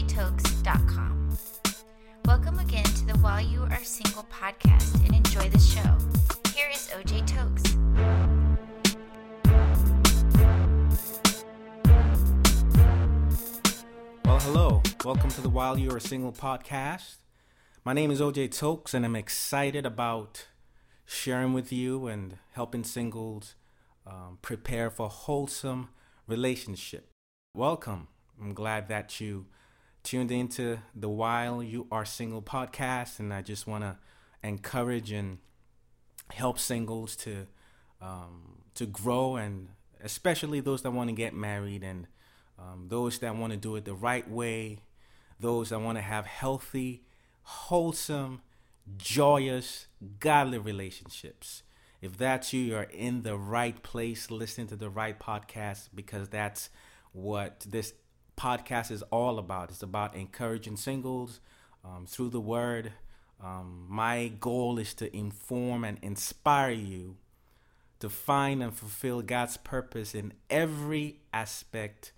OJTokes.com. Welcome again to the While You Are Single podcast and enjoy the show. Here is OJ Tokes. Well, hello. Welcome to the While You Are Single podcast. My name is OJ Tokes, and I'm excited about sharing with you and helping singles um, prepare for wholesome relationship. Welcome. I'm glad that you tuned into the While You Are Single podcast, and I just want to encourage and help singles to um, to grow, and especially those that want to get married and um, those that want to do it the right way, those that want to have healthy, wholesome, joyous, godly relationships. If that's you, you're in the right place, listening to the right podcast because that's what this podcast is all about. It's about encouraging singles um, through the word. Um, my goal is to inform and inspire you to find and fulfill God's purpose in every aspect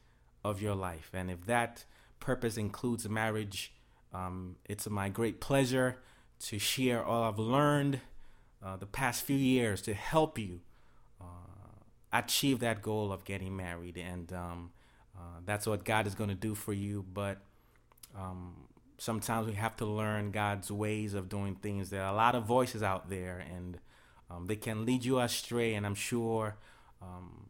of your life. And if that purpose includes marriage, um, it's my great pleasure to share all I've learned uh, the past few years to help you uh, achieve that goal of getting married. And um, uh, that's what God is going to do for you. But um, sometimes we have to learn God's ways of doing things. There are a lot of voices out there, and um, they can lead you astray. And I'm sure um,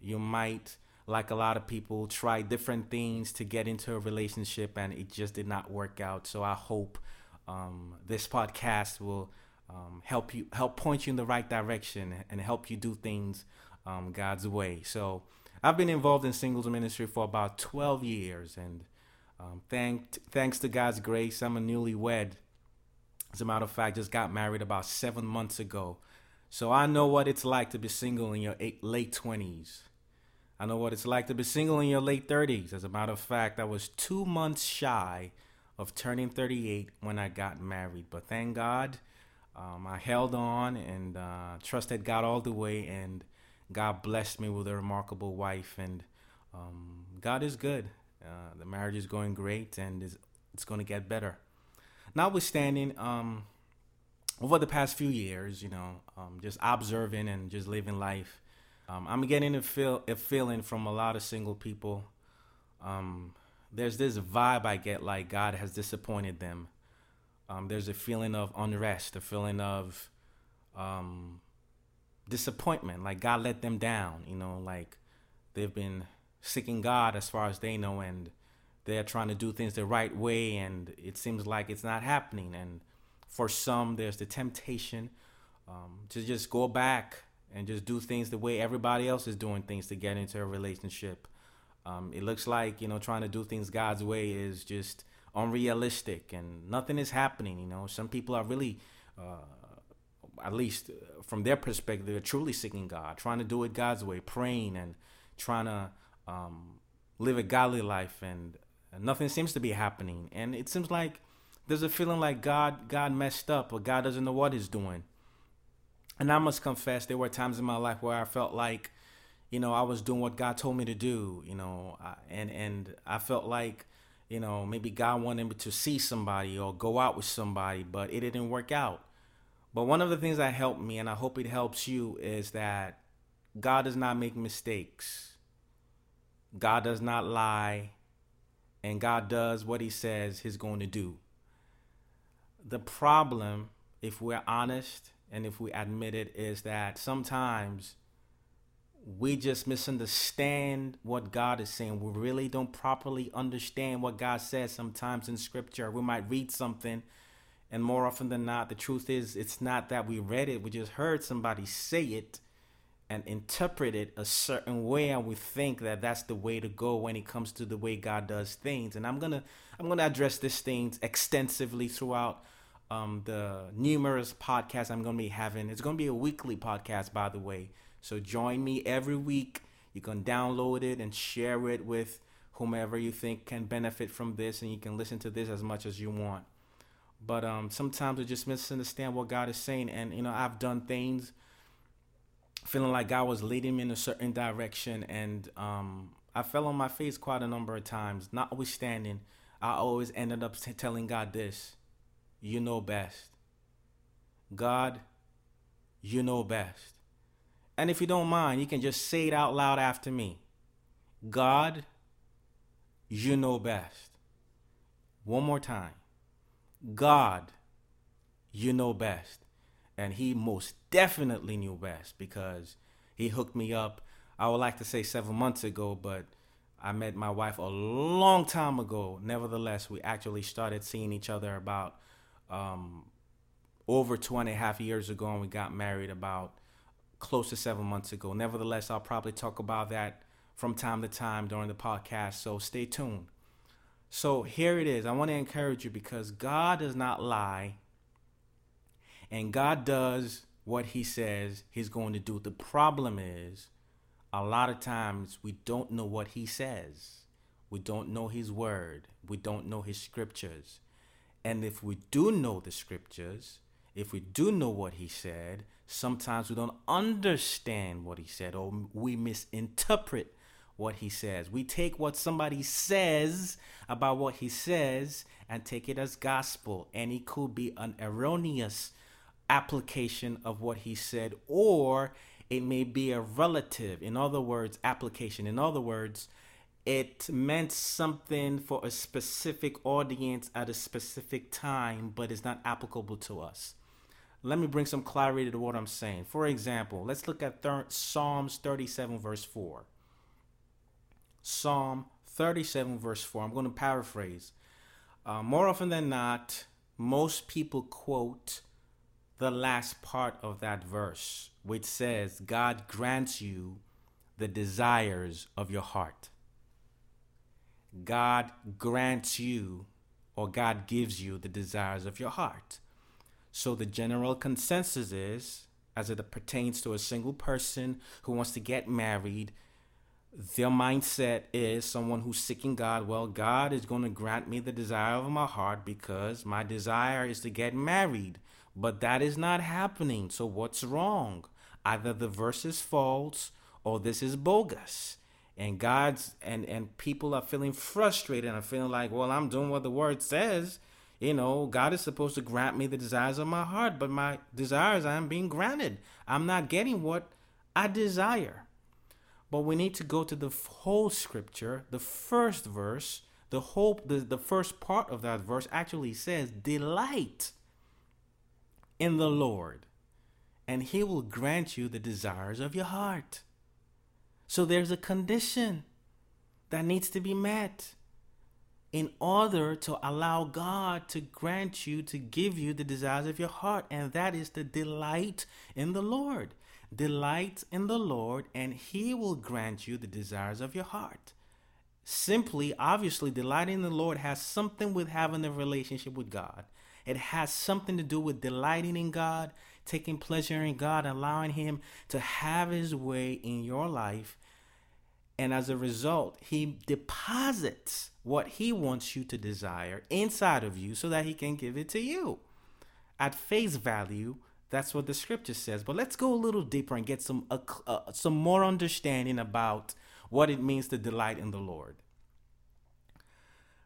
you might like a lot of people, try different things to get into a relationship and it just did not work out. So I hope um, this podcast will um, help you, help point you in the right direction and help you do things um, God's way. So I've been involved in singles ministry for about 12 years and um, thank, thanks to God's grace, I'm a newlywed. As a matter of fact, just got married about seven months ago. So I know what it's like to be single in your eight, late 20s. I know what it's like to be single in your late 30s. As a matter of fact, I was two months shy of turning 38 when I got married. But thank God, um, I held on and uh, trusted God all the way, and God blessed me with a remarkable wife. And um, God is good. Uh, the marriage is going great, and it's, it's going to get better. Notwithstanding, um, over the past few years, you know, um, just observing and just living life um, I'm getting a feel a feeling from a lot of single people. Um, there's this vibe I get like God has disappointed them. Um, there's a feeling of unrest, a feeling of um, disappointment, like God let them down. You know, like they've been seeking God as far as they know, and they're trying to do things the right way, and it seems like it's not happening. And for some, there's the temptation um, to just go back and just do things the way everybody else is doing things to get into a relationship. Um, it looks like you know trying to do things God's way is just unrealistic and nothing is happening. You know, some people are really, uh, at least uh, from their perspective, they're truly seeking God, trying to do it God's way, praying and trying to um, live a godly life, and nothing seems to be happening. And it seems like there's a feeling like God God messed up or God doesn't know what He's doing and I must confess, there were times in my life where I felt like, you know, I was doing what God told me to do, you know, and and I felt like, you know, maybe God wanted me to see somebody or go out with somebody, but it didn't work out. But one of the things that helped me, and I hope it helps you, is that God does not make mistakes. God does not lie, and God does what He says He's going to do. The problem, if we're honest, and if we admit it, is that sometimes we just misunderstand what God is saying. We really don't properly understand what God says sometimes in scripture. We might read something, and more often than not, the truth is it's not that we read it, we just heard somebody say it and interpret it a certain way and we think that that's the way to go when it comes to the way God does things and I'm going to I'm going to address these things extensively throughout um, the numerous podcasts I'm going to be having. It's going to be a weekly podcast, by the way. So join me every week. You can download it and share it with whomever you think can benefit from this, and you can listen to this as much as you want. But um, sometimes we just misunderstand what God is saying, and you know, I've done things feeling like God was leading me in a certain direction, and um, I fell on my face quite a number of times. Notwithstanding, I always ended up telling God this: "You know best." God, you know best. And if you don't mind, you can just say it out loud after me. God, you know best. One more time. God, you know best. And he most definitely knew best because he hooked me up, I would like to say seven months ago, but I met my wife a long time ago. Nevertheless, we actually started seeing each other about um, over two and a half years ago, and we got married about close to seven months ago. Nevertheless, I'll probably talk about that from time to time during the podcast, so stay tuned. So here it is. I want to encourage you because God does not lie, and God does what He says He's going to do. The problem is, a lot of times we don't know what He says, we don't know His word, we don't know His scriptures. And if we do know the scriptures, if we do know what He said, sometimes we don't understand what He said or we misinterpret what he says. We take what somebody says about what he says and take it as gospel. And it could be an erroneous application of what he said, or it may be a relative, in other words, application. In other words, it meant something for a specific audience at a specific time, but it's not applicable to us. Let me bring some clarity to what I'm saying. For example, let's look at thir- Psalms 37, verse 4. Psalm 37, verse 4. I'm going to paraphrase. Uh, more often than not, most people quote the last part of that verse, which says, God grants you the desires of your heart. God grants you, or God gives you the desires of your heart. So the general consensus is, as it pertains to a single person who wants to get married, their mindset is someone who's seeking God. Well, God is going to grant me the desire of my heart because my desire is to get married. But that is not happening. So what's wrong? Either the verse is false or this is bogus. And God's and and people are feeling frustrated and are feeling like, well, I'm doing what the word says. You know, God is supposed to grant me the desires of my heart, but my desires aren't being granted. I'm not getting what I desire. But we need to go to the whole scripture. The first verse, the whole the, the first part of that verse actually says, Delight in the Lord, and he will grant you the desires of your heart. So there's a condition that needs to be met in order to allow God to grant you, to give you the desires of your heart, and that is to delight in the Lord. Delight in the Lord, and He will grant you the desires of your heart. Simply, obviously, delighting in the Lord has something with having a relationship with God. It has something to do with delighting in God, taking pleasure in God, allowing Him to have His way in your life. And as a result, He deposits what He wants you to desire inside of you so that He can give it to you. At face value, that's what the scripture says. But let's go a little deeper and get some uh, uh, some more understanding about what it means to delight in the Lord.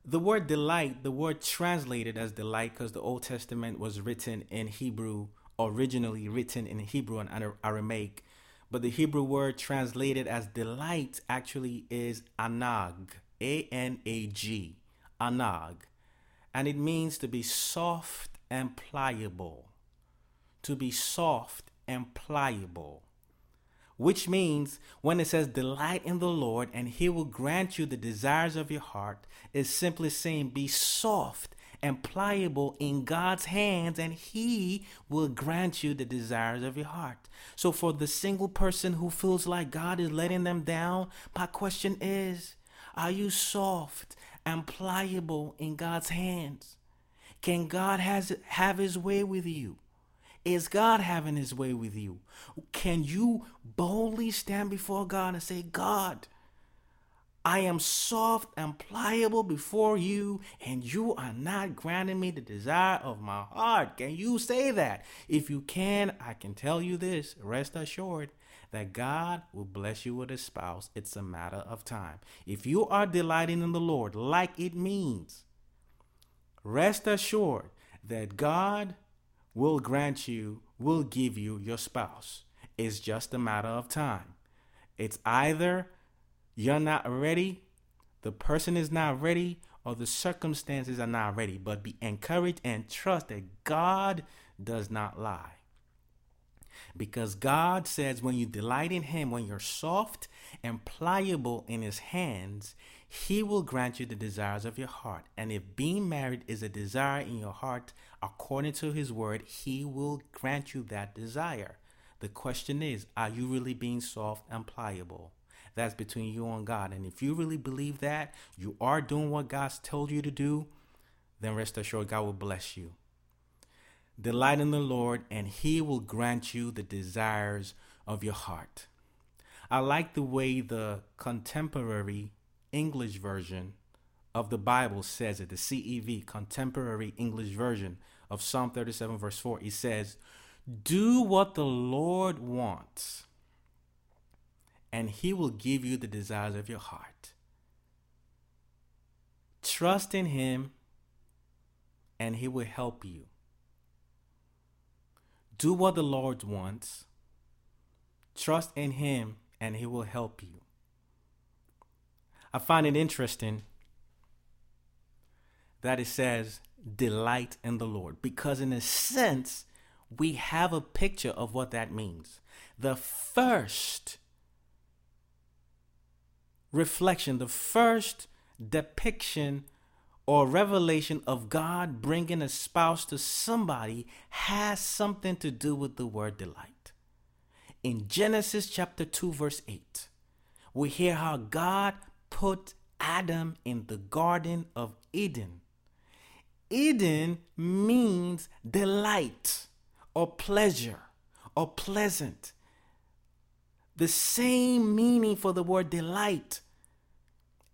The word delight, the word translated as delight, because the Old Testament was written in Hebrew, originally written in Hebrew and Aramaic, but the Hebrew word translated as delight actually is anag, A N A G, anag, and it means to be soft and pliable to be soft and pliable. Which means when it says delight in the Lord and he will grant you the desires of your heart, is simply saying be soft and pliable in God's hands and he will grant you the desires of your heart. So for the single person who feels like God is letting them down, my question is, are you soft and pliable in God's hands? Can God has have his way with you? Is God having his way with you? Can you boldly stand before God and say, God, I am soft and pliable before you, and you are not granting me the desire of my heart. Can you say that? If you can, I can tell you this rest assured that God will bless you with a spouse. It's a matter of time. If you are delighting in the Lord like it means, rest assured that God will grant you, will give you your spouse. It's just a matter of time. It's either you're not ready, the person is not ready, or the circumstances are not ready. But be encouraged and trust that God does not lie. Because God says, when you delight in Him, when you're soft and pliable in His hands, He will grant you the desires of your heart. And if being married is a desire in your heart, according to His word, He will grant you that desire. The question is, are you really being soft and pliable? That's between you and God. And if you really believe that, you are doing what God's told you to do, then rest assured God will bless you. Delight in the Lord, and He will grant you the desires of your heart. I like the way the contemporary English version of the Bible says it, the CEV, contemporary English version of Psalm 37, verse 4. It says, Do what the Lord wants and He will give you the desires of your heart. Trust in Him, and He will help you. Do what the Lord wants. Trust in Him, and He will help you. I find it interesting that it says, delight in the Lord, because in a sense, we have a picture of what that means. The first reflection, the first depiction or revelation of God bringing a spouse to somebody has something to do with the word delight. In Genesis chapter 2, verse 8, we hear how God put Adam in the Garden of Eden. Eden means delight or pleasure or pleasant the same meaning for the word delight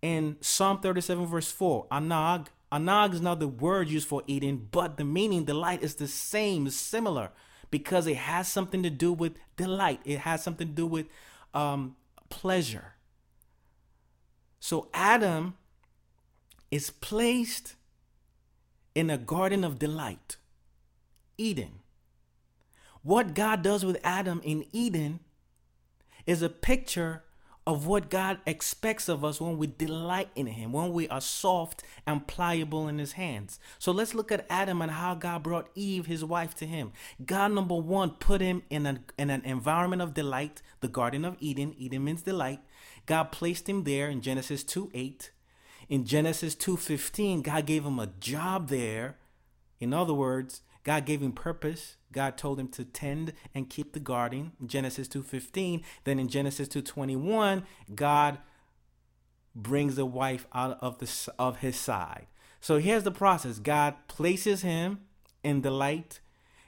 in Psalm 37, verse 4. Anag. Anag is not the word used for Eden, but the meaning, delight, is the same, similar, because it has something to do with delight. It has something to do with um, pleasure. So Adam is placed in a garden of delight, Eden. What God does with Adam in Eden is a picture of what God expects of us when we delight in Him, when we are soft and pliable in His hands. So let's look at Adam and how God brought Eve, his wife, to Him. God, number one, put him in an, in an environment of delight, the Garden of Eden. Eden means delight. God placed him there in Genesis 2 8. In Genesis 2:15, God gave him a job there. In other words, God gave him purpose. God told him to tend and keep the garden. Genesis 2:15. Then in Genesis 2:21, God brings a wife out of the of his side. So here's the process. God places him in delight.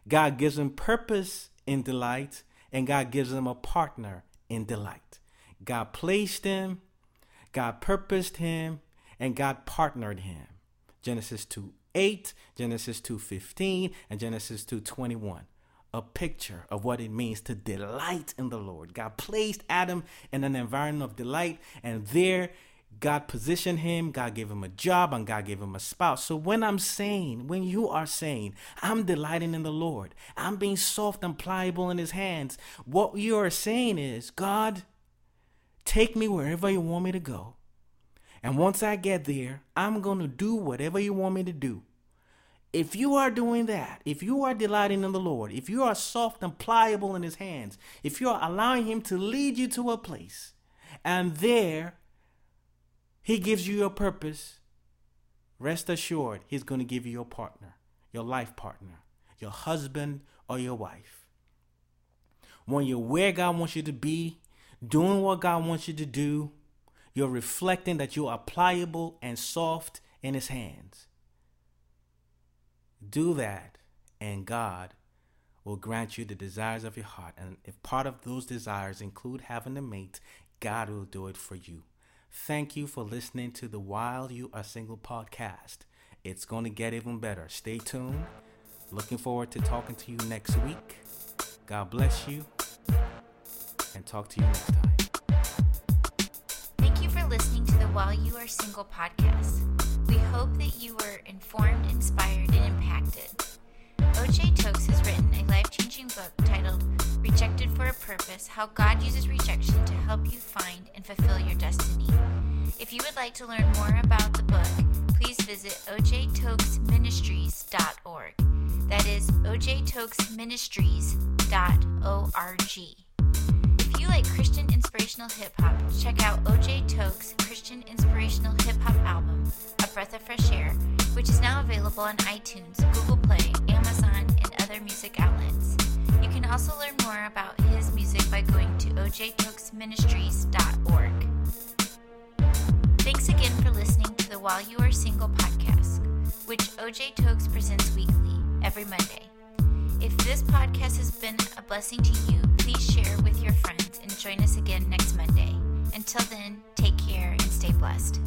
God gives him purpose in delight, and God gives him a partner in delight. God placed him, God purposed him, and God partnered him. Genesis 2 8, Genesis 2:15, and Genesis 2:21. A picture of what it means to delight in the Lord. God placed Adam in an environment of delight, and there God positioned him, God gave him a job, and God gave him a spouse. So when I'm saying, when you are saying, I'm delighting in the Lord, I'm being soft and pliable in his hands, what you are saying is, God, take me wherever you want me to go. And once I get there, I'm going to do whatever you want me to do. If you are doing that, if you are delighting in the Lord, if you are soft and pliable in His hands, if you are allowing Him to lead you to a place, and there He gives you your purpose, rest assured He's going to give you your partner, your life partner, your husband or your wife. When you're where God wants you to be, doing what God wants you to do, you're reflecting that you are pliable and soft in His hands. Do that, and God will grant you the desires of your heart. And if part of those desires include having a mate, God will do it for you. Thank you for listening to the While You Are Single podcast. It's going to get even better. Stay tuned. Looking forward to talking to you next week. God bless you and talk to you next time. Thank you for listening to the While You Are Single podcast. We hope that you were informed, inspired, and impacted. OJ Tokes has written a life changing book titled Rejected for a Purpose How God Uses Rejection to Help You Find and Fulfill Your Destiny. If you would like to learn more about the book, please visit ojtokesministries.org. That is ojtokesministries.org. Like Christian inspirational hip hop, check out OJ Tokes' Christian inspirational hip hop album, A Breath of Fresh Air, which is now available on iTunes, Google Play, Amazon, and other music outlets. You can also learn more about his music by going to ojtokesministries.org. Thanks again for listening to the While You Are Single podcast, which OJ Tokes presents weekly, every Monday. If this podcast has been a blessing to you, please share with join us again next Monday. Until then, take care and stay blessed.